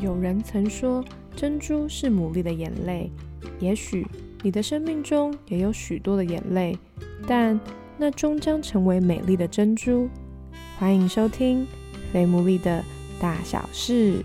有人曾说，珍珠是牡蛎的眼泪。也许你的生命中也有许多的眼泪，但那终将成为美丽的珍珠。欢迎收听《非牡蛎的大小事》。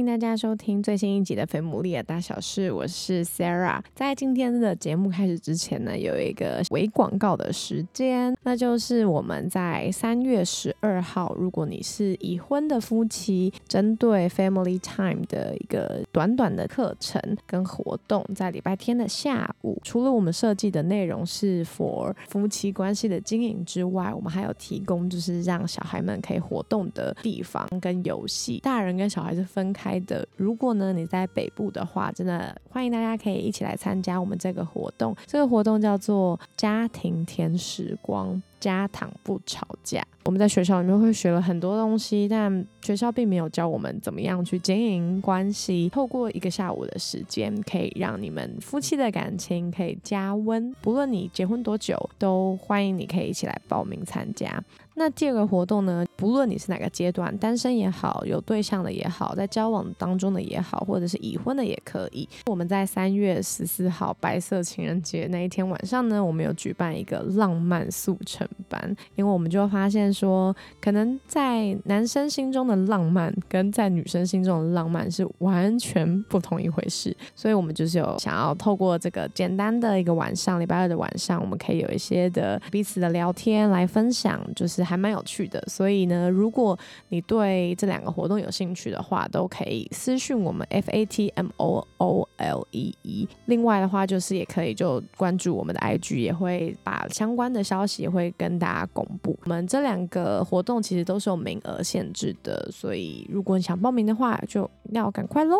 迎大家收听最新一集的《肥牡蛎的大小事》，我是 Sarah。在今天的节目开始之前呢，有一个微广告的时间，那就是我们在三月十二号，如果你是已婚的夫妻，针对 Family Time 的一个短短的课程跟活动，在礼拜天的下午，除了我们设计的内容是 for 夫妻关系的经营之外，我们还有提供就是让小孩们可以活动的地方跟游戏，大人跟小孩是分。开的，如果呢你在北部的话，真的欢迎大家可以一起来参加我们这个活动。这个活动叫做家庭甜时光。家堂不吵架。我们在学校里面会学了很多东西，但学校并没有教我们怎么样去经营关系。透过一个下午的时间，可以让你们夫妻的感情可以加温。不论你结婚多久，都欢迎你可以一起来报名参加。那第二个活动呢？不论你是哪个阶段，单身也好，有对象的也好，在交往当中的也好，或者是已婚的也可以。我们在三月十四号白色情人节那一天晚上呢，我们有举办一个浪漫速成。班，因为我们就会发现说，可能在男生心中的浪漫跟在女生心中的浪漫是完全不同一回事，所以我们就是有想要透过这个简单的一个晚上，礼拜二的晚上，我们可以有一些的彼此的聊天来分享，就是还蛮有趣的。所以呢，如果你对这两个活动有兴趣的话，都可以私讯我们 F A T M O O L E E。另外的话，就是也可以就关注我们的 I G，也会把相关的消息会。跟大家公布，我们这两个活动其实都是有名额限制的，所以如果你想报名的话，就要赶快喽。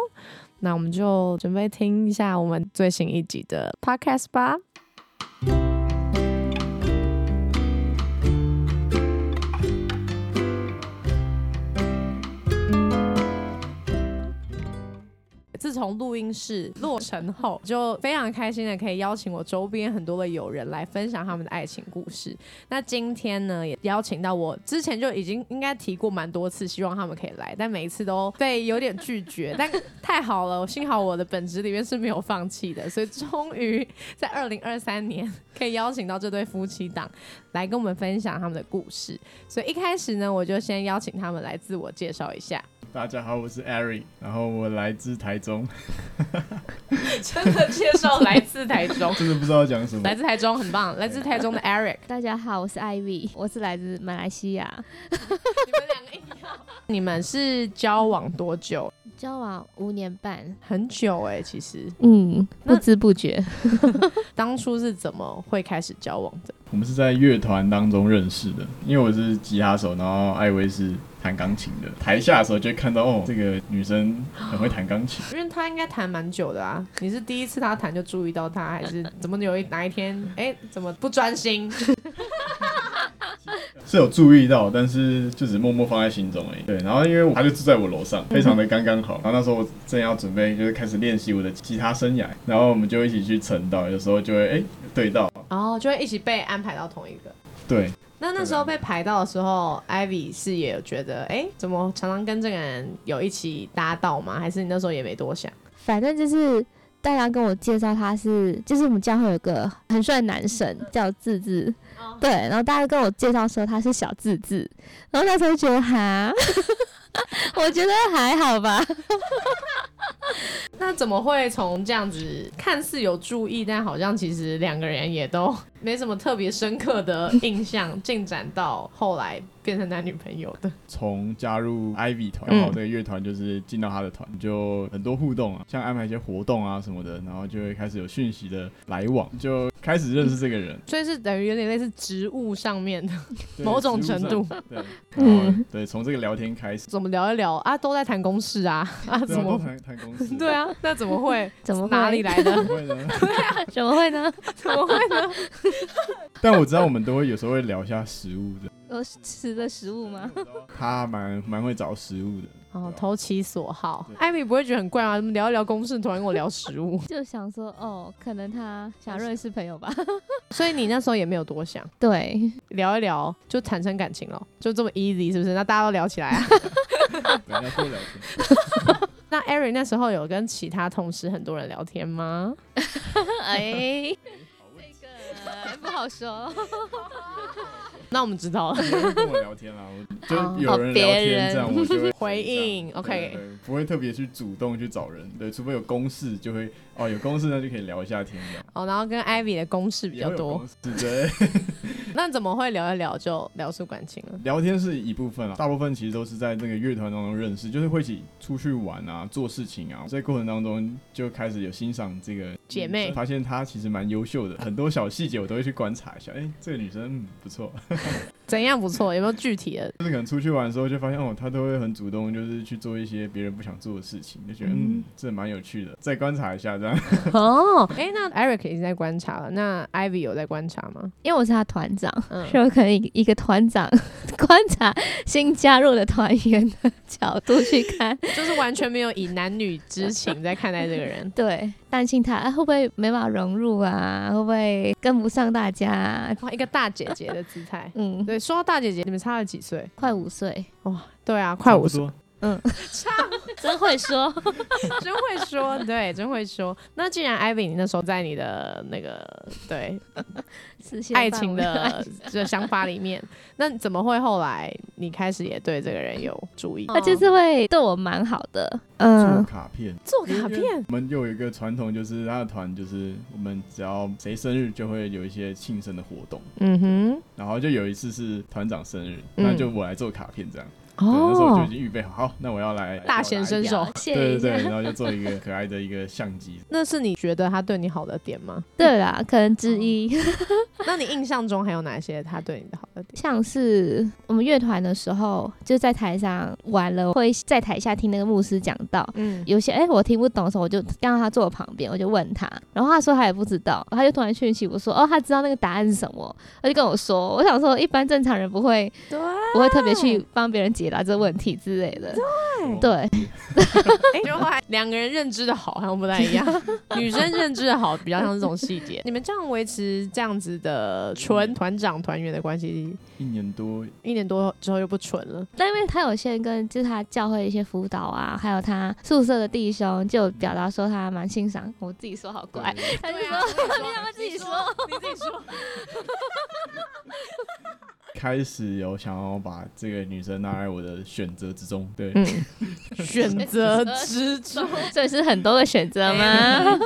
那我们就准备听一下我们最新一集的 podcast 吧。自从录音室落成后，就非常开心的可以邀请我周边很多的友人来分享他们的爱情故事。那今天呢，也邀请到我之前就已经应该提过蛮多次，希望他们可以来，但每一次都被有点拒绝。但太好了，幸好我的本职里面是没有放弃的，所以终于在二零二三年可以邀请到这对夫妻档来跟我们分享他们的故事。所以一开始呢，我就先邀请他们来自我介绍一下。大家好，我是 Ari，然后我来自台中。真的介绍来自台中，真的不知道讲什么。来自台中很棒，来自台中的 Eric。大家好，我是 Ivy，我是来自马来西亚。你们两个一样。你们是交往多久？交往五年半，很久哎，其实。嗯，不知不觉。当初是怎么会开始交往的？我们是在乐团当中认识的，因为我是吉他手，然后艾薇是。弹钢琴的台下的时候就会看到哦，这个女生很会弹钢琴，因为她应该弹蛮久的啊。你是第一次她弹就注意到她，还是 怎么有一哪一天哎怎么不专心？是有注意到，但是就只默默放在心中而已。对，然后因为她就住在我楼上，非常的刚刚好。然后那时候我正要准备就是开始练习我的吉他生涯，然后我们就一起去晨道，有时候就会哎对到，哦，就会一起被安排到同一个。对。那那时候被排到的时候，Ivy 是也有觉得，哎，怎么常常跟这个人有一起搭档吗？还是你那时候也没多想？反正就是大家跟我介绍他是，就是我们教会有个很帅的男神叫智智，对，然后大家跟我介绍说他是小智智，然后那时候觉得哈，我觉得还好吧。那怎么会从这样子看似有注意，但好像其实两个人也都没什么特别深刻的印象，进展到后来？变成男女朋友的，从加入 Ivy 团，然后这个乐团就是进到他的团，就很多互动啊，像安排一些活动啊什么的，然后就会开始有讯息的来往，就开始认识这个人，所以是等于有点类似职务上面的 某种程度，对，嗯，对，从这个聊天开始，怎么聊一聊啊？都在谈公事啊，啊，怎么谈谈公事？对啊，那怎么会？怎么哪里来的？怎么会呢？怎么会呢？怎么会呢？但我知道我们都会有时候会聊一下食物的。有吃的食物吗？他蛮蛮会找食物的。哦，投其所好。艾米不会觉得很怪吗？聊一聊公事，突然跟我聊食物，就想说，哦，可能他想认识朋友吧。所以你那时候也没有多想，对，聊一聊就产生感情了，就这么 easy 是不是？那大家都聊起来啊。那 Eric 那时候有跟其他同事很多人聊天吗？哎，这个不好说。那我们知道了。跟我聊天啦，我就哦有人聊天这样，我就会回应 OK 不会特别去主动去找人，对，除非有公事就会哦，有公式那就可以聊一下天。哦，然后跟 Ivy 的公式比较多对，那怎么会聊一聊就聊出感情了？聊天是一部分啊，大部分其实都是在那个乐团当中认识，就是会一起出去玩啊，做事情啊，在过程当中就开始有欣赏这个姐妹发现她其实蛮优秀的，很多小细节我都会去观察一下，哎、这个女生、嗯、不错，怎样不错？有没有具体的？就是可能出去玩的时候就发现哦，他都会很主动，就是去做一些别人不想做的事情，就觉得嗯嗯，这蛮有趣的，再观察一下这样。哦，哎，那 Eric 已经在观察了，那 Ivy 有在观察吗？因为我是他团长，嗯所以我可能以一个团长 观察新加入的团员的角度去看，就是完全没有以男女之情在看待这个人。对，担心他、啊、会不会没办法融入啊，会不会跟不上大家、啊？哇，一个大姐姐的姿态。嗯，对，说到大姐姐，你们差了几岁？快五岁，哇，对啊，快五岁，差不多真会说。真会说，对，真会说。那既然 Ivy 你那时候在你的那个对爱情的这想法里面，那怎么会后来你开始也对这个人有注意？他就是会对我蛮好的，嗯做嗯，卡片。做卡片，我们又有一个传统，就是他的团，就是我们只要谁生日就会有一些庆生的活动，嗯哼，然后就有一次是团长生日，嗯那就我来做卡片这样。对，那时候就已哦，经预备好，好，那我要来大显身手。对对对，然后就做一个可爱的一个相机。那是你觉得他对你好的点吗？对啦，可能之一，那你印象中还有哪些他对你的好的点？像是我们乐团的时候，就在台上玩了，会在台下听那个牧师讲道。嗯，有些哎、我听不懂的时候，我就让他坐我旁边，我就问他，然后他说他也不知道，他就突然讯息我说，哦，他知道那个答案是什么，他就跟我说，我想说，一般正常人不会对，不会特别去帮别人解答这问题之类的，对，对，就后来两个人认知的好好像不太一样，女生认知的好比较像这种细节。你们这样维持这样子的纯团长团员的关系，一年多，一年多之后又不纯了。但因为他有些跟就是他教会的一些辅导啊，还有他宿舍的弟兄，就表达说他蛮欣赏，我自己说好怪，对他就说 你让他自己说，你自己说。开始有想要把这个女生纳在我的选择之中。对，嗯，选择之中，所以是很多的选择吗？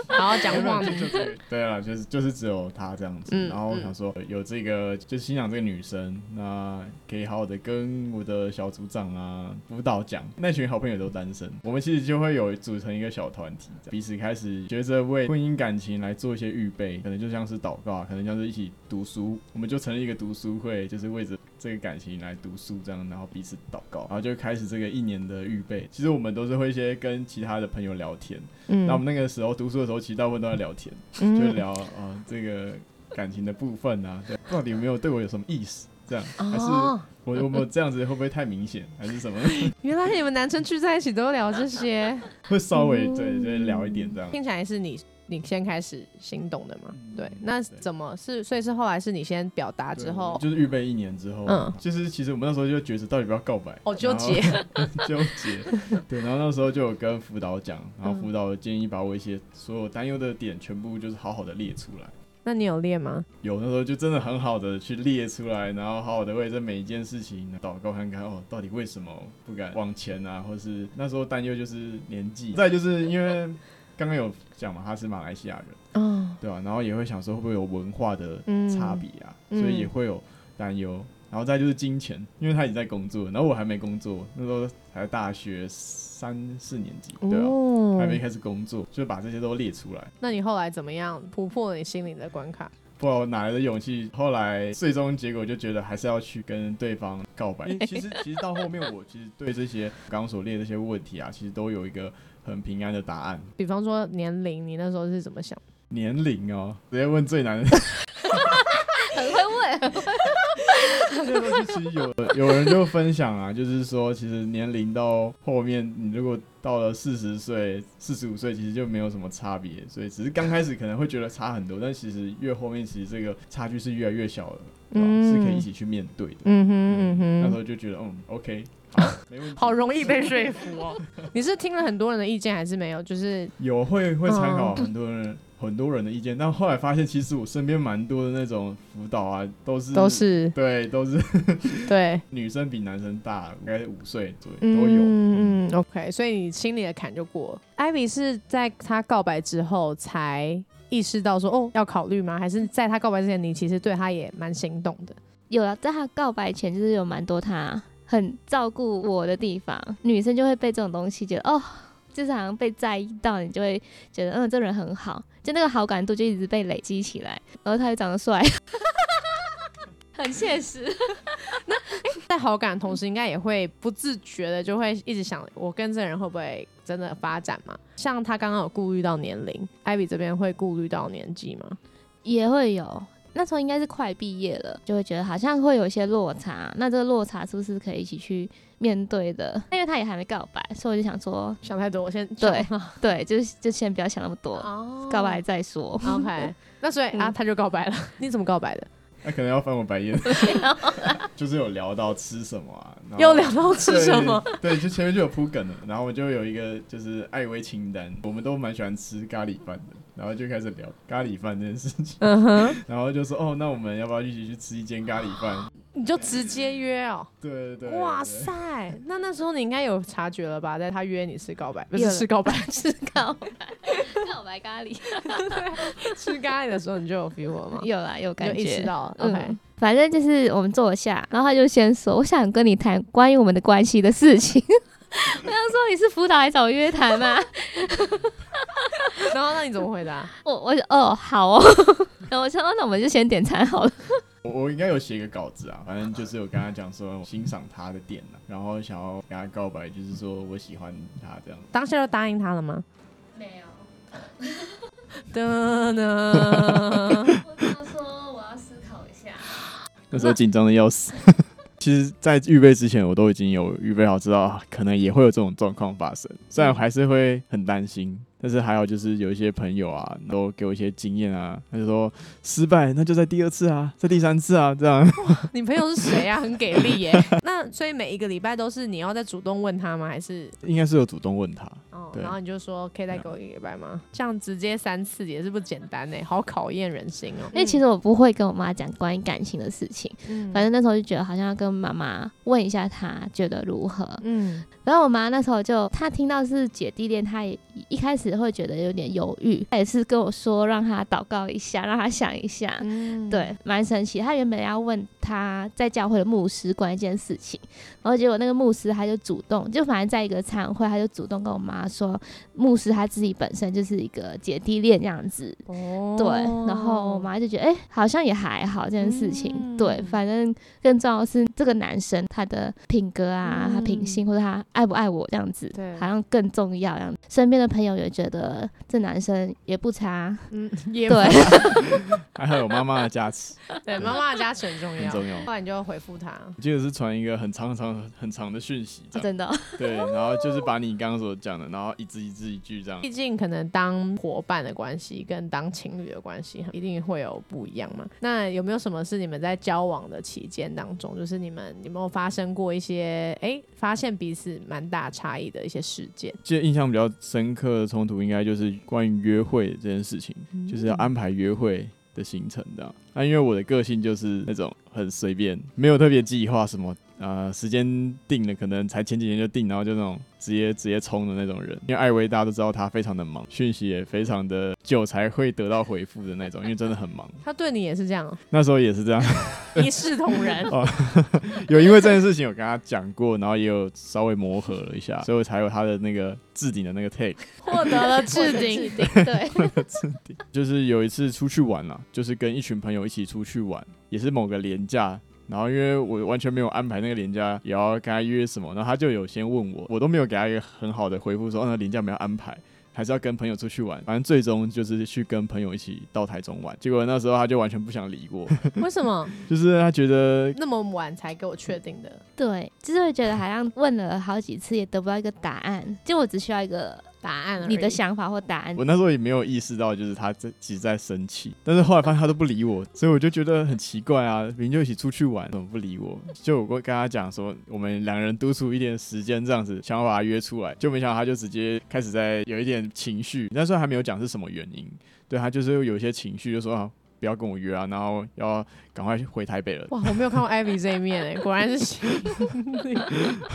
然后讲话 对啊，就是就是只有她这样子。嗯然后我想说有这个就是欣赏这个女生，那可以好好的跟我的小组长啊辅导讲。那群好朋友都单身，我们其实就会有组成一个小团体，彼此开始学着为婚姻感情来做一些预备，可能就像是祷告啊，可能像是一起读书，我们就成立一个读书会，就是为着这个感情来读书这样，然后彼此祷告，然后就开始这个一年的预备。其实我们都是会一些跟其他的朋友聊天，嗯那我们那个时候读书的时候，其实大部分都在聊天。就嗯聊啊、呃这个感情的部分啊，对，到底有没有对我有什么意思？这样还是哦，我我们这样子会不会太明显，还是什么？原来你们男生聚在一起都聊这些，会稍微嗯对对聊一点这样。听起来是你你先开始心动的嘛？嗯对，那怎么是？所以是后来是你先表达之后，就是预备一年之后，嗯嗯，就是其实我们那时候就觉得到底要不要告白，哦纠结，然 后纠结，对，然后那时候就有跟辅导讲，然后嗯辅导建议把我一些所有担忧的点全部就是好好的列出来。那你有列吗？有那时候就真的很好的去列出来，然后好好的为这每一件事情祷告看看哦，到底为什么不敢往前啊，或是那时候担忧就是年纪，再就是因为刚刚有讲嘛，他是马来西亚人，哦，对吧、然后也会想说会不会有文化的嗯差别啊，嗯所以也会有担忧。然后再就是金钱，因为他已经在工作，然后我还没工作，那时候才大学三四年级，对啊，哦还没开始工作，就把这些都列出来。那你后来怎么样突破你心里的关卡？不知道哪来的勇气，后来最终结果就觉得还是要去跟对方告白。其实其实到后面，我其实对这些刚刚所列的这些问题啊，其实都有一个很平安的答案。比方说年龄，你那时候是怎么想？年龄哦，直接问最难的，很会问，这个东西其实有有人就分享啊，就是说，其实年龄到后面，你如果到了四十岁、四十五岁，其实就没有什么差别，所以只是刚开始可能会觉得差很多，但其实越后面，其实这个差距是越来越小了，嗯是可以一起去面对的。嗯哼嗯哼那时，候就觉得，嗯，OK，好，容易被说服哦。你是听了很多人的意见还是没有？就是有会会参考哦很多人、很多人的意见，但后来发现，其实我身边蛮多的那种辅导啊，都是都是对，都是 对，女生比男生大，应该五岁左右都有。嗯嗯，OK，所以你心里的坎就过了。Ivy 是在他告白之后才意识到说哦要考虑吗？还是在他告白之前，你其实对他也蛮心动的？有啊，在他告白前，就是有蛮多他很照顾我的地方，女生就会被这种东西觉得哦，就是好像被在意到，你就会觉得嗯，这人很好，就那个好感度就一直被累积起来，然后他又长得帅，很现实。那在好感的同时，应该也会不自觉的就会一直想，我跟这个人会不会真的发展嘛？像他刚刚有顾虑到年龄，Ivy 这边会顾虑到年纪吗？也会有。那时候应该是快毕业了，就会觉得好像会有一些落差。那这个落差是不是可以一起去面对的？因为他也还没告白，所以我就想说，想太多，我先对 对，就是就先不要想那么多，哦告白再说。OK，那所以啊，嗯他就告白了。你怎么告白的？那可能要翻我白眼，就是有聊到吃什么又聊到吃什么？对？对，就前面就有铺梗了，然后我就有一个就是爱薇清单，我们都蛮喜欢吃咖喱饭的，然后就开始聊咖喱饭这件事情，嗯哼，然后就说哦，那我们要不要一起去吃一间咖喱饭？你就直接约哦。对对对，哇塞，那那时候你应该有察觉了吧？在他约你吃告白，不是吃告白，吃告白，告白咖喱，吃咖喱的时候你就有 feel 了吗？有啦，有感觉意识。到了。OK，嗯，反正就是我们坐下，然后他就先说，我想跟你谈关于我们的关系的事情。我想说你是辅导还找我约谈吗？然后那你怎么回答？我我就哦好哦，然后我说哦那我们就先点餐好了。我我应该有写个稿子啊，反正就是我跟他讲说我欣赏他的点啊，然后想要跟他告白，就是说我喜欢他这样。当下就答应他了吗？没有，噔噔，我跟他说我要思考一下。那时候紧张的要死。其实，在预备之前，我都已经有预备好，知道可能也会有这种状况发生。虽然还是会很担心，但是还好，就是有一些朋友啊，都给我一些经验啊。他就说，失败那就在第二次啊，在第三次啊，这样。你朋友是谁啊？很给力耶。那所以每一个礼拜都是你要再主动问他吗？还是应该是有主动问他。哦，对然后你就说可以再给我一个礼拜吗？这样直接三次也是不简单呢，好考验人心哦。因为其实我不会跟我妈讲关于感情的事情，嗯反正那时候就觉得好像要跟妈妈问一下她觉得如何。嗯然后我妈那时候就她听到是姐弟恋，她也一开始会觉得有点犹豫，他也是跟我说让他祷告一下，让他想一下。嗯，对，蛮神奇。他原本要问他在教会的牧师关一件事情，然后结果那个牧师他就主动，就反正在一个餐会，他就主动跟我妈说，牧师他自己本身就是一个姐弟恋这样子。哦，对，然后我妈就觉得，哎、好像也还好这件事情。嗯对，反正更重要的是这个男生他的品格啊，他品性或者他爱不爱我这样子，对好像更重要。这样，身边的朋友也觉得这男生也不差。嗯，也对，还好有妈妈的加持，对，妈妈的加持很重要。很重要。后来你就回复他，我记得是传一个很长很长很长的讯息，真的哦，对，然后就是把你刚刚所讲的，然后一字一字一句这样毕。竟可能当伙伴的关系跟当情侣的关系一定会有不一样嘛。那有没有什么是你们在交往的期间当中，就是你们有没有发生过一些哎、发现彼此蛮大差异的一些事件？记得印象比较深刻的应该就是关于约会这件事情，就是要安排约会的行程这样。那因为我的个性就是那种很随便，没有特别计划什么，呃，时间定了可能才前几天就定，然后就那种直接直接冲的那种人。因为艾薇大家都知道他非常的忙，讯息也非常的久才会得到回复的那种，因为真的很忙。他对你也是这样哦，那时候也是这样，一视同仁。哦有因为这件事情有跟他讲过，然后也有稍微磨合了一下，所以我才有他的那个置顶的那个 take。获得了置顶，对，就是有一次出去玩啊，就是跟一群朋友一起出去玩，也是某个廉假。然后因为我完全没有安排那个廉假也要跟他约什么，然后他就有先问我，我都没有给他一个很好的回复说，哦，那廉假没有安排。还是要跟朋友出去玩。反正最终就是去跟朋友一起到台中玩。结果那时候他就完全不想理我，为什么就是他觉得那么晚才给我确定的？对，就是会觉得好像问了好几次也得不到一个答案，就我只需要一个答案你的想法或答案我。那时候也没有意识到，就是他在其实在生气，但是后来发现他都不理我，所以我就觉得很奇怪啊，明明就一起出去玩，怎么不理我？就我会跟他讲说，我们两个人督促一点时间这样子，想要把他约出来，就没想到他就直接开始在有一点情绪，那时候还没有讲是什么原因，对他就是有一些情绪，就说啊不要跟我约啊，然后要赶快回台北了。哇，我没有看过 Ivy 这一面哎，果然是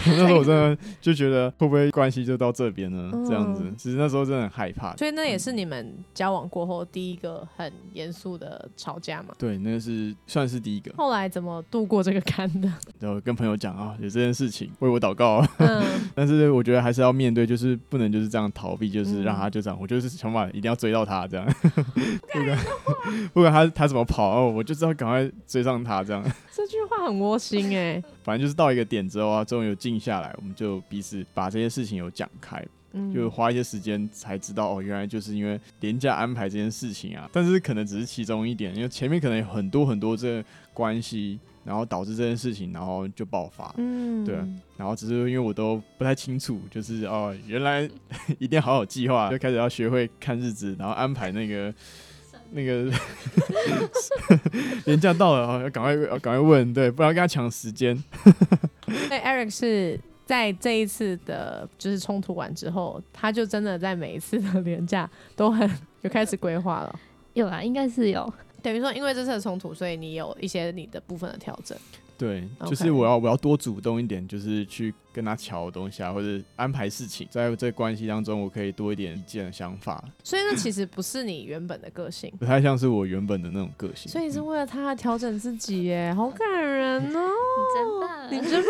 那时候我真的就觉得会不会关系就到这边呢？这样子嗯，其实那时候真的很害怕。所以那也是你们交往过后第一个很严肃的吵架嘛？对，那个是算是第一个。后来怎么度过这个坎的？然后跟朋友讲啊，有这件事情，为我祷告啊。嗯，但是我觉得还是要面对，就是不能就是这样逃避，就是嗯让他就这样。我就是想法一定要追到他，这样。不管不管他他他怎么跑，哦，我就知道赶快追上他，这样。这句话很窝心哎。反正就是到一个点之后啊，终于有静下来，我们就彼此把这些事情有讲开，嗯，就花一些时间才知道哦，原来就是因为廉价安排这件事情啊。但是可能只是其中一点，因为前面可能有很多很多这个关系，然后导致这件事情，然后就爆发。嗯，对然后只是因为我都不太清楚，就是哦，原来一定要好好计划，就开始要学会看日子，然后安排那个那个 年假到了，啊要赶快要赶快问，对，不然跟他抢时间。所以 Eric 是在这一次的就是冲突完之后，他就真的在每一次的年假都很有开始规划了。有啊，应该是有。等于说，因为这次的冲突，所以你有一些你的部分的调整。对，就是我要我要多主动一点，就是去跟他瞧东西啊，或者安排事情，在这个关系当中，我可以多一点意见想法，所以那其实不是你原本的个性，不太像是我原本的那种个性。所以是为了他调整自己耶，好感人哦！你真棒，你真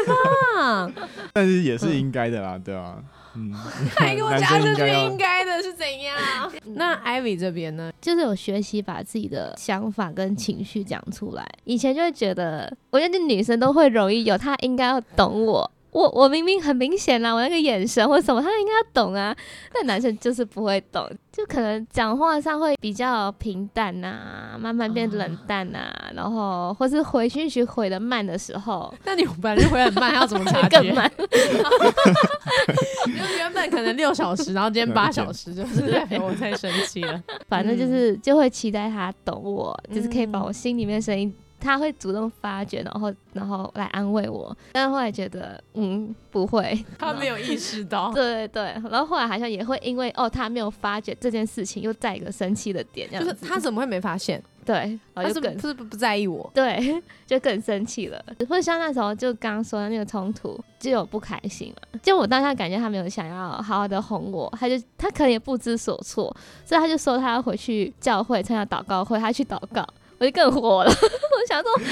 棒，但是也是应该的啦，对啊，嗯，还给我男加这句应该要应该的是怎样？那艾米这边呢？就是有学习把自己的想法跟情绪讲出来。以前就会觉得，我觉得女生都会容易有，她应该要懂我。我我明明很明显啦，我那个眼神或什么，他应该要懂啊。但男生就是不会懂，就可能讲话上会比较平淡呐、慢慢变冷淡呐、然后或是回讯息回的慢的时候，那你本来就回很慢，要怎么察觉？更慢。就原本可能六小时，然后今天八小时，就是 代表我太生气了。反正就是就会期待他懂我，就是可以把我心里面的声音，他会主动发觉，然后然后来安慰我。但是后来觉得，嗯，不会，他没有意识到，对对对，然后后来好像也会因为哦，他没有发觉这件事情，又在一个生气的点，这就是样子。他怎么会没发现？对，然他是不后就更是不不在意我？对，就更生气了。或者像那时候就刚刚说的那个冲突，就有不开心嘛。就我当下感觉他没有想要好好的哄我，他就他可能也不知所措，所以他就说他要回去教会参加祷告会，他去祷告，我就更火了。我想说。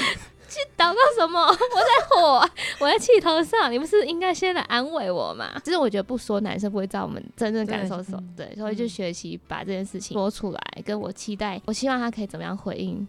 去祷告什么？我在火，我在气头上。你不是应该先来安慰我吗？其实我觉得不说，男生不会知道我们真正感受是什么。对，所以就学习把这件事情说出来，跟我期待，我希望他可以怎么样回应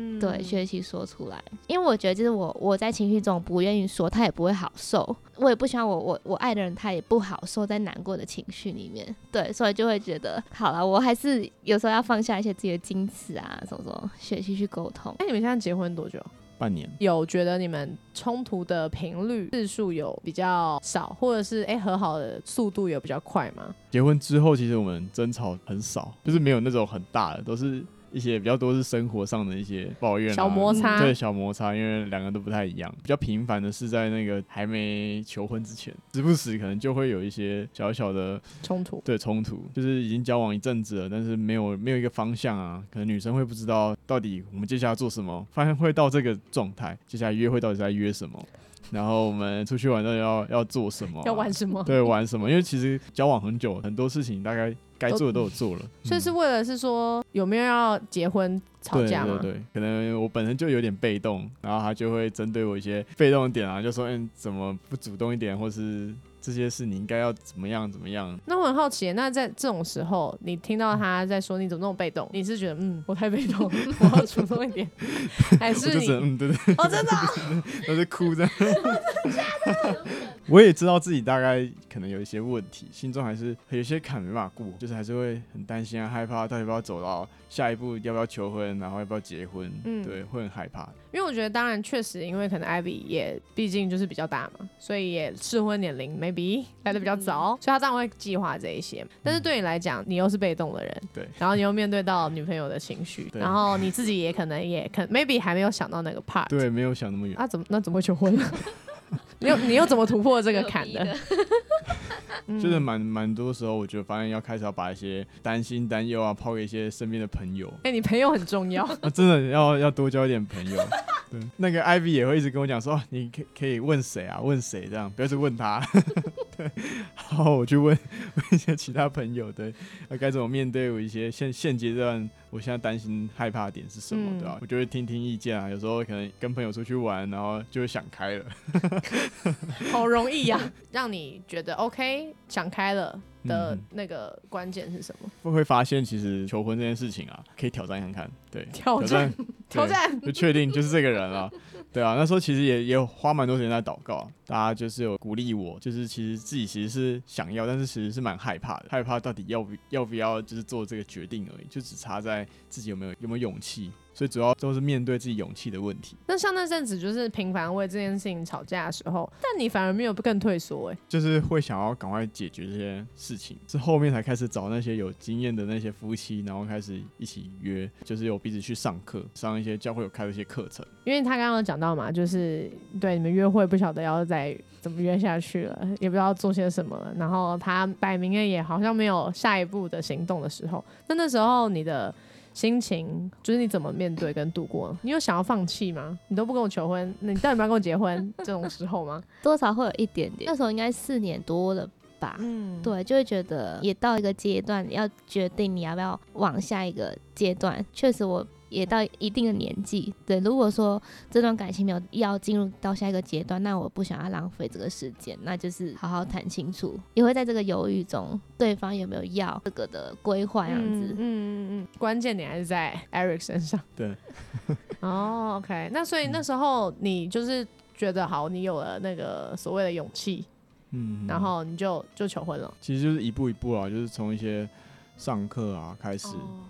嗯对，学习说出来，因为我觉得就是我我在情绪中不愿意说，他也不会好受，我也不希望我我我爱的人他也不好受在难过的情绪里面，对，所以就会觉得好了，我还是有时候要放下一些自己的矜持啊，什么什么，学习去沟通。哎，你们现在结婚多久？半年。有觉得你们冲突的频率次数有比较少，或者是哎、和好的速度有比较快吗？结婚之后，其实我们争吵很少，就是没有那种很大的，都是一些比较多是生活上的一些抱怨、啊、小摩擦对小摩擦，因为两个都不太一样。比较频繁的是在那个还没求婚之前，时不时可能就会有一些小小的冲突？对冲突，就是已经交往一阵子了，但是没有没有一个方向啊，可能女生会不知道到底我们接下来做什么，发现会到这个状态，接下来约会到底在约什么，然后我们出去玩到底要要做什么啊、要玩什么？对，玩什么？因为其实交往很久，很多事情大概该做的都有做了，所以是嗯为了是说有没有要结婚吵架吗？对对对，可能我本身就有点被动，然后他就会针对我一些被动的点啊，就说嗯，怎么不主动一点，或是这些事你应该要怎么样怎么样。那我很好奇，那在这种时候，你听到他在说你怎么那么被动，你是觉得嗯我太被动，我要主动一点，还是你嗯，对对，哦真的啊、都是哭这样。我也知道自己大概可能有一些问题，心中还是有些坎没办法过，就是还是会很担心啊，害怕到底要不要走到下一步，要不要求婚，然后要不要结婚，嗯对，会很害怕。因为我觉得，当然确实，因为可能 Ivy 也毕竟就是比较大嘛，所以也适婚年龄 maybe 来的比较早，所以他当然会计划这一些。但是对你来讲，你又是被动的人，对，然后你又面对到女朋友的情绪，对然后你自己也可能也可 maybe 还没有想到那个 part，对，没有想那么远。啊，怎么那怎么会求婚呢？你又你又怎么突破这个坎的？嗯就是蛮蛮多时候，我觉得发现要开始要把一些担心、担忧啊抛给一些身边的朋友，哎、你朋友很重要。啊，真的要要多交一点朋友。对，那个 Ivy 也会一直跟我讲说，哦你可可以问谁啊？问谁这样，不要去问他。对，然后我去问问一些其他朋友，对，那该怎么面对我一些现现阶段我现在担心害怕的点是什么，嗯对吧、我就会听听意见啊。有时候可能跟朋友出去玩，然后就会想开了。好容易呀、让你觉得 OK 想开了的嗯那个关键是什么？会会发现其实求婚这件事情啊，可以挑战看看，对，挑战挑对战，就确定就是这个人了。对啊，那时候其实也也有花蛮多时间在祷告，大家就是有鼓励我，就是其实自己其实是想要，但是其实是蛮害怕的，害怕到底要不要不要就是做这个决定而已，就只差在自己有没有有没有勇气，所以主要都是面对自己勇气的问题，那像那阵子就是频繁为这件事情吵架的时候，但你反而没有更退缩哎、就是会想要赶快解决这些事情，是后面才开始找那些有经验的那些夫妻，然后开始一起约，就是有彼此去上课，上一些教会有开的一些课程。因为他刚刚有讲到嘛，就是对你们约会不晓得要再怎么约下去了，也不知道做些什么了，然后他摆明了也好像没有下一步的行动的时候，那那时候你的心情就是你怎么面对跟度过？你有想要放弃吗？你都不跟我求婚，那你到底要不要跟我结婚？这种时候吗？多少会有一点点。那时候应该四年多了吧。嗯，对，就会觉得也到一个阶段，要决定你要不要往下一个阶段。确实，我也到一定的年纪，对，如果说这段感情没有要进入到下一个阶段，那我不想要浪费这个时间，那就是好好谈清楚。也会在这个犹豫中，对方有没有要这个的规划样子。嗯嗯嗯嗯，关键点还是在 Eric 身上。对，哦，OK，那所以那时候你就是觉得好，你有了那个所谓的勇气，嗯，然后你就就求婚了。其实就是一步一步啊，就是从一些上课啊开始，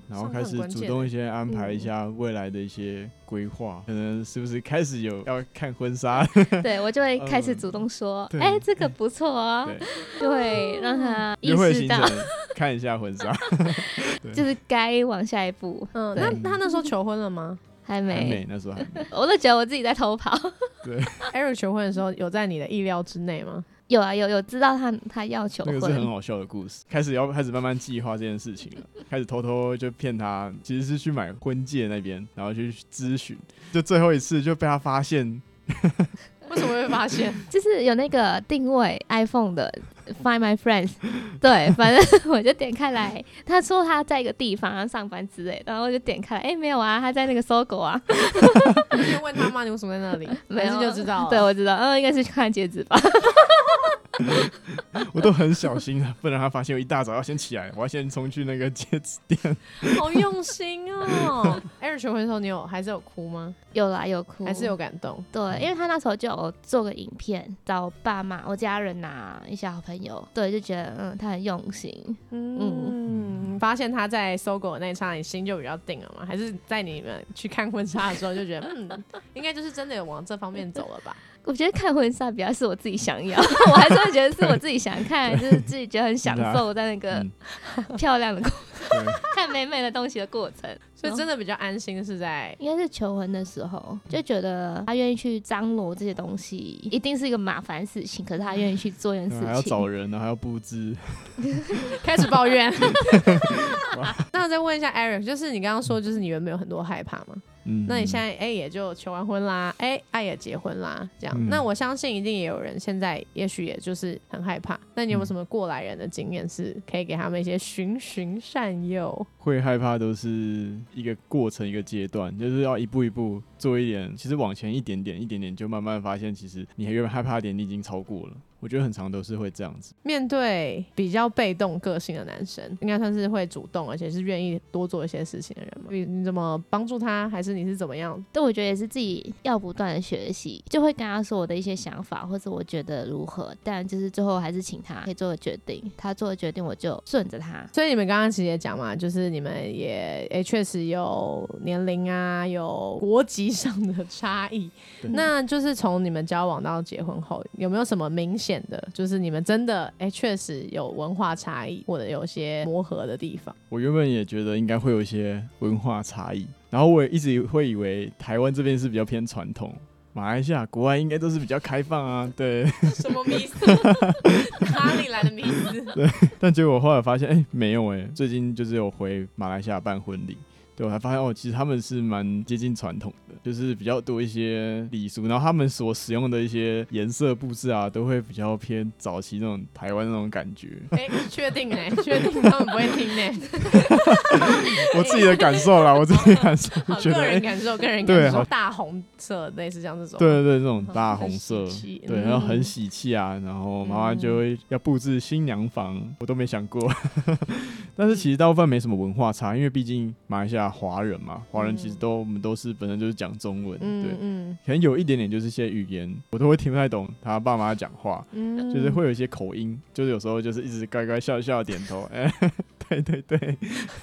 然后开始主动一些安排一下未来的一些规划，可能是不是开始有要看婚纱？对我就会开始主动说，对哎、这个不错哦，对，就会让他意识到，看一下婚纱，就是该往下一步。嗯，那他那时候求婚了吗还没，还没那时候还没。我都觉得我自己在偷跑。？Eric 求婚的时候有在你的意料之内吗？有啊，有有知道他他要求那个是很，好笑的故事，开始要开始慢慢计划这件事情了，开始偷偷就骗他，其实是去买婚戒那边，然后去咨询，就最后一次就被他发现，为什么会发现？就是有那个定位 iPhone 的 Find My Friends，对，反正我就点开来，他说他在一个地方要上班之类，然后我就点开来，哎、没有啊，他在那个搜狗啊，你就问他吗？你为什么在那里？没有还是就知道了。对，我知道，嗯，应该是去看戒指吧，我都很小心啊，不然他发现我一大早要先起来，我要先冲去那个戒指店。好用心哦。Eric 求婚的时候，你有还是有哭吗？有啦，有哭，还是有感动？对，因为他那时候就有做个影片，找我爸妈、我家人呐、一些好朋友，对，就觉得嗯，他很用心。嗯，嗯发现他在搜狗的那一刹，你心就比较定了吗？还是在你们去看婚纱的时候就觉得，嗯，应该就是真的有往这方面走了吧？我觉得看婚纱比较是我自己想要，我还是会觉得是我自己想看，就是自己觉得很享受在那个嗯，漂亮的过对，看美美的东西的过程。所以真的比较安心是在应该是求婚的时候，就觉得他愿意去张罗这些东西，一定是一个麻烦事情，可是他愿意去做一件事情还要找。人，然后还要布置，开始抱怨。那我再问一下 Eric，就是你刚刚说，就是你原本有很多害怕嘛？嗯，那你现在哎、也就求完婚啦，哎、爱也结婚啦，这样。嗯那我相信一定也有人现在也许也就是很害怕。那你有没有什么过来人的经验，是可以给他们一些循循善诱？会害怕都是一个过程，一个阶段，就是要一步一步做一点，其实往前一点点，一点点就慢慢发现，其实你原本害怕的点你已经超过了。我觉得很常都是会这样子。面对比较被动个性的男生，应该算是会主动，而且是愿意多做一些事情的人嘛？你你怎么帮助他，还是你是怎么样？但我觉得也是自己要不断的学习，就会跟他说我的一些想法，或者我觉得如何，但就是最后还是请他可以做个决定，他做的决定我就顺着他。所以你们刚刚其实也讲嘛，就是你们也诶确实有年龄啊，有国籍上的差异。那就是从你们交往到结婚后，有没有什么明显的，就是你们真的哎确实有文化差异，或者有些磨合的地方？我原本也觉得应该会有一些文化差异，然后我也一直会以为台湾这边是比较偏传统，马来西亚、国外应该都是比较开放啊，对。什么迷思？哪里来的迷思？但结果我后来发现，哎、没有哎、最近就是有回马来西亚办婚礼，对我才发现哦，其实他们是蛮接近传统的，就是比较多一些礼俗，然后他们所使用的一些颜色布置啊，都会比较偏早期那种台湾那种感觉。哎、确定哎、确定他们不会听哎、我自己的感受啦，我自己的感受好，个觉得，哎、人感受，个人对感受，好大红色类似像这种，对对对，这种大红色气，对，嗯然后很喜气啊，然后妈妈就会要布置新娘房，我都没想过。但是其实大部分没什么文化差，因为毕竟马来西亚华人嘛，华人其实都我们都是本身就是讲中文，对。可能有一点点就是一些语言我都会听不太懂他爸妈讲话，嗯，就是会有一些口音，就是有时候就是一直乖乖笑笑点头，哎、对对对，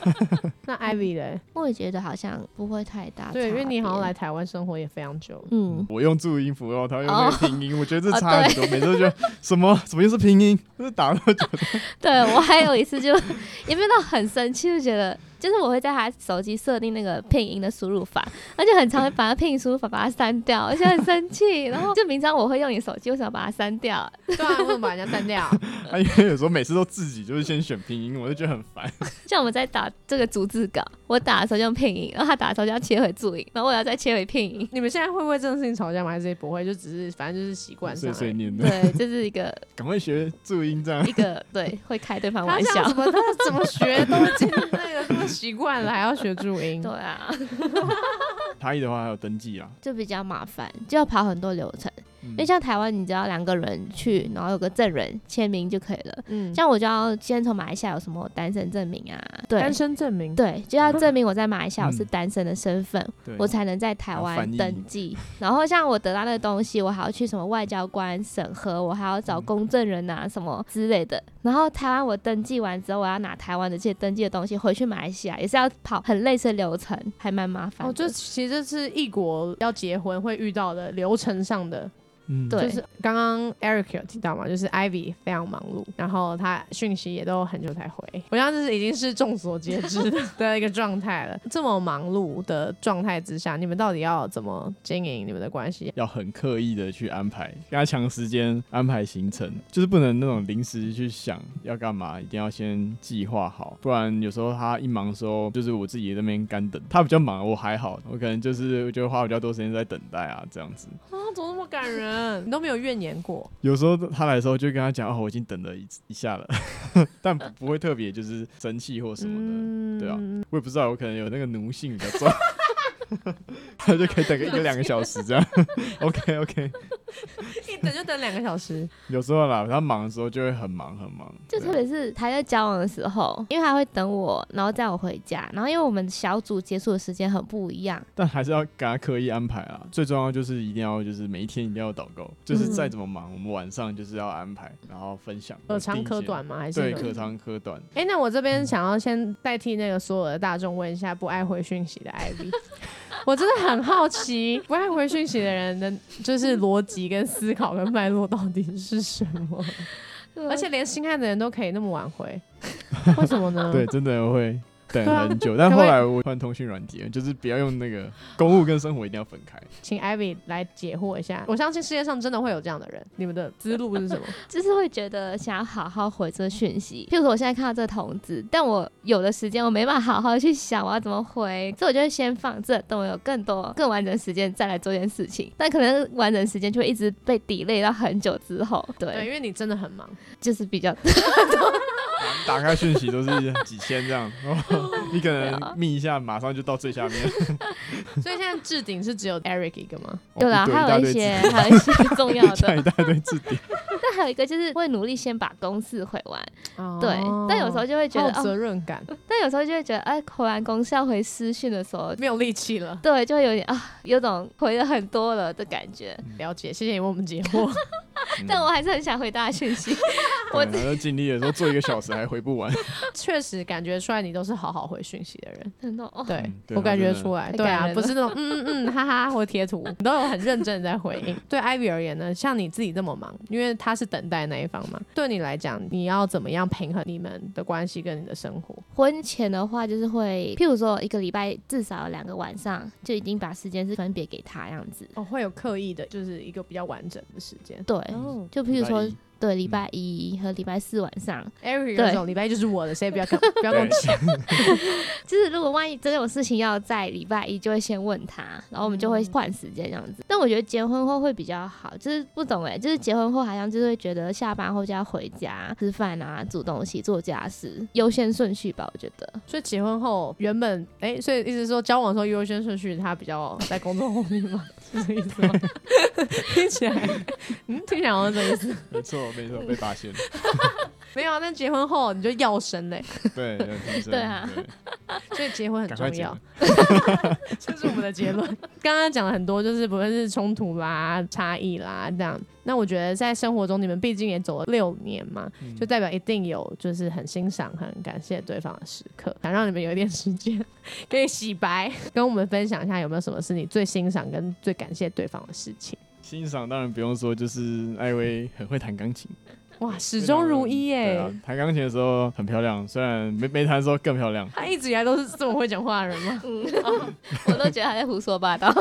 那 Ivy 嘞？我也觉得好像不会太大，对，因为你好像来，台湾生活也非常久，嗯，我用注音符，然后他用那个拼音，我觉得这哦差很多，每次都觉得什么什么又是拼音，就是打到觉得。对我还有一次就 也没有到很生气，就觉得就是我会在他手机设定那个拼音的输入法，而且很常会把他拼音输入法把它删掉，而且很生气。然后就平常我会用你手机，为什么把它删掉？对啊，为什么把人家删掉？啊，因为有时候每次都自己就是先选拼音，我就觉得很烦。像我们在打这个逐字稿，我打的时候就用拼音，然后他打的时候就要切回注音，然后我要再切回拼音。你们现在会不会这种事情吵架吗？还是不会？就只是反正就是习惯。碎碎念的，对，这是一个 赶快学注音这样一。个对会开对方玩笑他怎。么他怎么学都已经那个这么习惯了，还要学注音对？啊，差异的话还有登记啊，就比较麻烦，就要跑很多流程。嗯因为像台湾，你只要两个人去，然后有个证人签名就可以了。嗯，像我就要先从马来西亚有什么单身证明啊，对单身证明。对，就要证明我在马来西亚 我是嗯单身的身份，对我才能在台湾登记。然后像我得到那个东西，我还要去什么外交官审核，我还要找嗯公证人啊什么之类的。然后台湾我登记完之后，我要拿台湾的这些登记的东西回去马来西亚，也是要跑很类似的流程，还蛮麻烦的。哦，这其实是异国要结婚会遇到的流程上的嗯对就是刚刚 Eric 有提到嘛，就是 Ivy 非常忙碌，然后他讯息也都很久才回，我想这是已经是众所皆知的 的一个状态了。这么忙碌的状态之下，你们到底要怎么经营你们的关系？要很刻意的去安排，跟他抢时间安排行程，就是不能那种临时去想要干嘛，一定要先计划好，不然有时候他一忙的时候，就是我自己在那边干等，他比较忙，我还好，我可能就是就会花比较多时间在等待啊，这样子。啊，怎么那么感人？你都没有怨言过？有时候他来的时候就跟他讲，哦，我已经等了一一下了，但不不会特别就是生气或什么的。嗯对啊我也不知道，我可能有那个奴性比较重，他就可以等个一个两个小时这样。OK OK，一等就等两个小时，有时候啦，他忙的时候就会很忙很忙，就特别是他在交往的时候，因为他会等我，然后载我回家，然后因为我们小组结束的时间很不一样，但还是要给他刻意安排啊。最重要就是一定要就是每一天一定要祷告，就是再怎么忙，我们晚上就是要安排，然后分享。可长可短吗？还是对，可长可短。哎、那我这边想要先代替那个所有的大众问一下不爱回讯息的 Ivy，我真的很好奇，不爱回讯息的人的就是逻辑跟思考跟脉络到底是什么？而且连心爱的人都可以那么晚回，为什么呢？对，真的会等很久。但后来我换通讯软体了，就是不要用那个 公务跟生活一定要分开。请 Ivy 来解惑一下。我相信世界上真的会有这样的人，你们的思路是什么？就是会觉得想要好好回这个讯息。譬如说我现在看到这个通知，但我有的时间我没办法好好去想我要怎么回，所以我就会先放这，等我有更多更完整的时间再来做这件事情。但可能完整时间就会一直被 delay 到很久之后，对，对，因为你真的很忙。就是比较 打开讯息都是几千这样，然 后你可能密一下，马上就到最下面。所以现在置顶是只有 Eric 一个吗？对啦，哦还有一些 还有一些重要的，加一大堆置顶。但还有一个就是会努力先把公式回完，哦对。但有时候就会觉得好有责哦，任感，但有时候就会觉得哎，回完公事要回私讯的时候，没有力气了。对，就会有点啊，有种回了很多了的感觉。了解，谢谢你为我们解惑。但我还是很想回大家讯息，我尽力了，说做一个小时还回不完。确实感觉出来你都是好好回讯息的人，真的哦，对我感觉出来，对啊，不是那种嗯嗯嗯哈哈或贴图，你都有很认真的在回应。对 Ivy 而言呢，像你自己这么忙，因为他是等待那一方嘛，对你来讲，你要怎么样平衡你们的关系跟你的生活？婚前的话就是会，譬如说一个礼拜至少有两个晚上就已经把时间是分别给他这样子。哦，会有刻意的，就是一个比较完整的时间。对，哦。就譬如说对礼拜一和礼拜四晚上，，Eric 对那种礼拜一就是我的，谁也不要跟 不要跟我抢。就是如果万一真的有事情要在礼拜一，就会先问他，然后我们就会换时间这样子。但我觉得结婚后会比较好，就是不懂哎、就是结婚后好像就是会觉得下班后就要回家吃饭啊、煮东西、做家事，优先顺序吧，我觉得。所以结婚后原本哎、所以意思是说交往的时候优先顺序他比较在工作后面吗？是这个意思吗？听起来，嗯，听起来好像是这个意思。没错，没错，被发现。没有啊，但结婚后你就要生嘞，对，要提升对啊对所以结婚很重要讲。这是我们的结论。刚刚讲了很多，就是不论是冲突啦、差异啦这样。那我觉得在生活中，你们毕竟也走了六年嘛，嗯就代表一定有就是很欣赏、很感谢对方的时刻。想让你们有一点时间可以洗白，跟我们分享一下有没有什么是你最欣赏跟最感谢对方的事情。欣赏当然不用说，就是艾薇很会弹钢琴，哇，始终如一对耶！啊，弹钢琴的时候很漂亮，虽然没没弹的时候更漂亮。他一直以来都是这么会讲话的人吗？嗯，我都觉得他在胡说八道。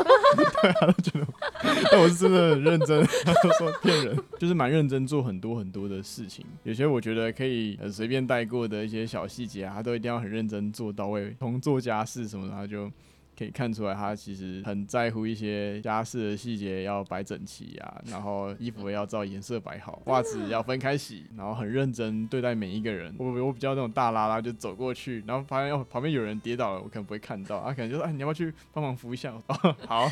但我是真的很认真，他都说骗人，就是蛮认真做很多很多的事情。有些我觉得可以呃随便带过的一些小细节啊，他都一定要很认真做到位。从做家事什么的，他就可以看出来，他其实很在乎一些家事的细节要摆整齐啊，然后衣服要照颜色摆好，袜子要分开洗，然后很认真对待每一个人。我我比较那种大拉拉，就走过去，然后发现哦旁边有人跌倒了，我可能不会看到，啊可能就说哎你要不要去帮忙扶一下？哦好，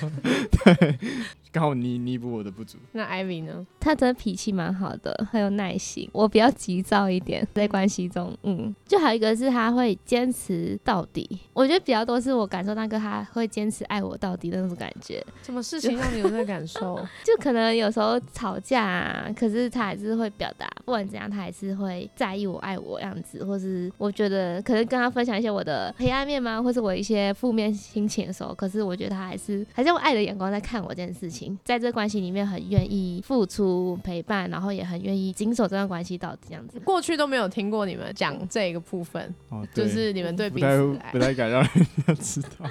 对，刚好弥弥补我的不足。那 Ivy 呢？他真的脾气蛮好的，很有耐心。我比较急躁一点，在关系中，嗯，就还有一个是他会坚持到底。我觉得比较多是我感受那个他会坚持爱我到底的那种感觉。什么事情让你有这个感受？就可能有时候吵架啊，可是他还是会表达，不管怎样，他还是会在意我、爱我样子，或是我觉得可能跟他分享一些我的黑暗面吗，或是我一些负面心情的时候，可是我觉得他还是还是用爱的眼光在看我这件事情，在这关系里面很愿意付出陪伴，然后也很愿意谨守这段关系到底这样子。过去都没有听过你们讲这个部分，哦，就是你们对彼此不。太敢让人家知道，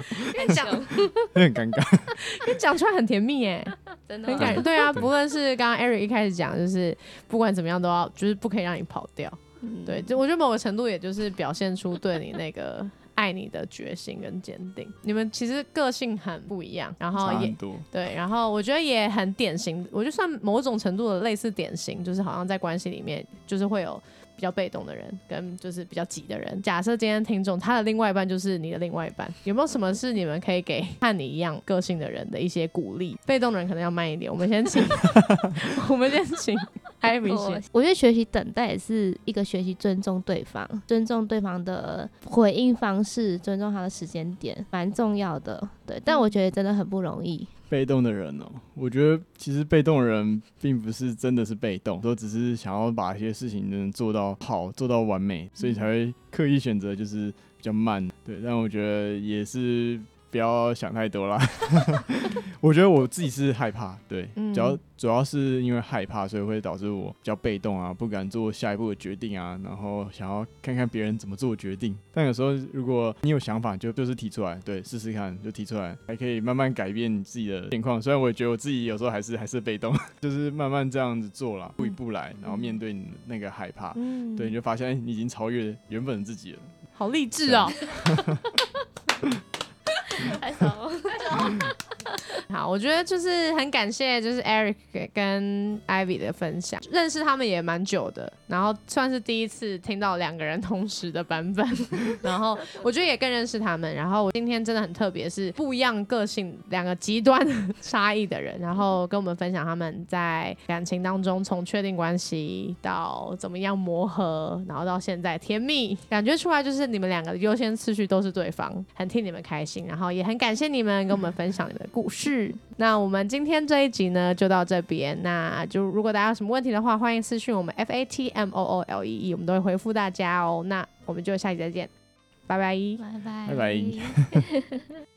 讲 会很尴尬。讲出来很甜蜜耶，真的很感对啊。不论是刚刚 Eric 一开始讲，就是不管怎么样都要，就是不可以让你跑掉。嗯对，就我觉得某个程度也就是表现出对你那个爱你的决心跟坚定。你们其实个性很不一样，然后也差很多，对，然后我觉得也很典型，我觉得算某种程度的类似典型，就是好像在关系里面就是会有。比较被动的人跟就是比较急的人。假设今天听众他的另外一半就是你的另外一半，有没有什么是你们可以给 和你一样个性的人的一些鼓励？被动的人可能要慢一点，我们先请，我们先请 艾米我先。我觉得学习等待也是一个学习尊重对方，尊重对方的回应方式，尊重他的时间点，蛮重要的。对，但我觉得真的很不容易。被动的人哦，我觉得其实被动的人并不是真的是被动，都只是想要把一些事情能做到好，做到完美，所以才会刻意选择就是比较慢。对，但我觉得也是不要想太多啦。我觉得我自己是害怕，对，嗯主要主要是因为害怕，所以会导致我比较被动啊，不敢做下一步的决定啊，然后想要看看别人怎么做决定。但有时候如果你有想法，就就是提出来，对，试试看，就提出来，还可以慢慢改变你自己的情况。虽然我也觉得我自己有时候还是还是被动，就是慢慢这样子做啦，一步一步来，然后面对你那个害怕，嗯对，你就发现哎你已经超越原本的自己了。好励志哦！太骚了，好，我觉得就是很感谢，就是 Eric 跟 Ivy 的分享，认识他们也蛮久的，然后算是第一次听到两个人同时的版本，然后我觉得也更认识他们。然后我今天真的很特别，是不一样个性、两个极端差异的人，然后跟我们分享他们在感情当中从确定关系到怎么样磨合，然后到现在甜蜜，感觉出来就是你们两个的优先次序都是对方，很替你们开心，然后也很感谢你们跟我们分享你们的故事。那我们今天这一集呢就到这边，那就如果大家有什么问题的话，欢迎私讯我们 F A T M O O L E E，我们都会回复大家哦。那我们就下期再见，拜拜。拜拜拜拜。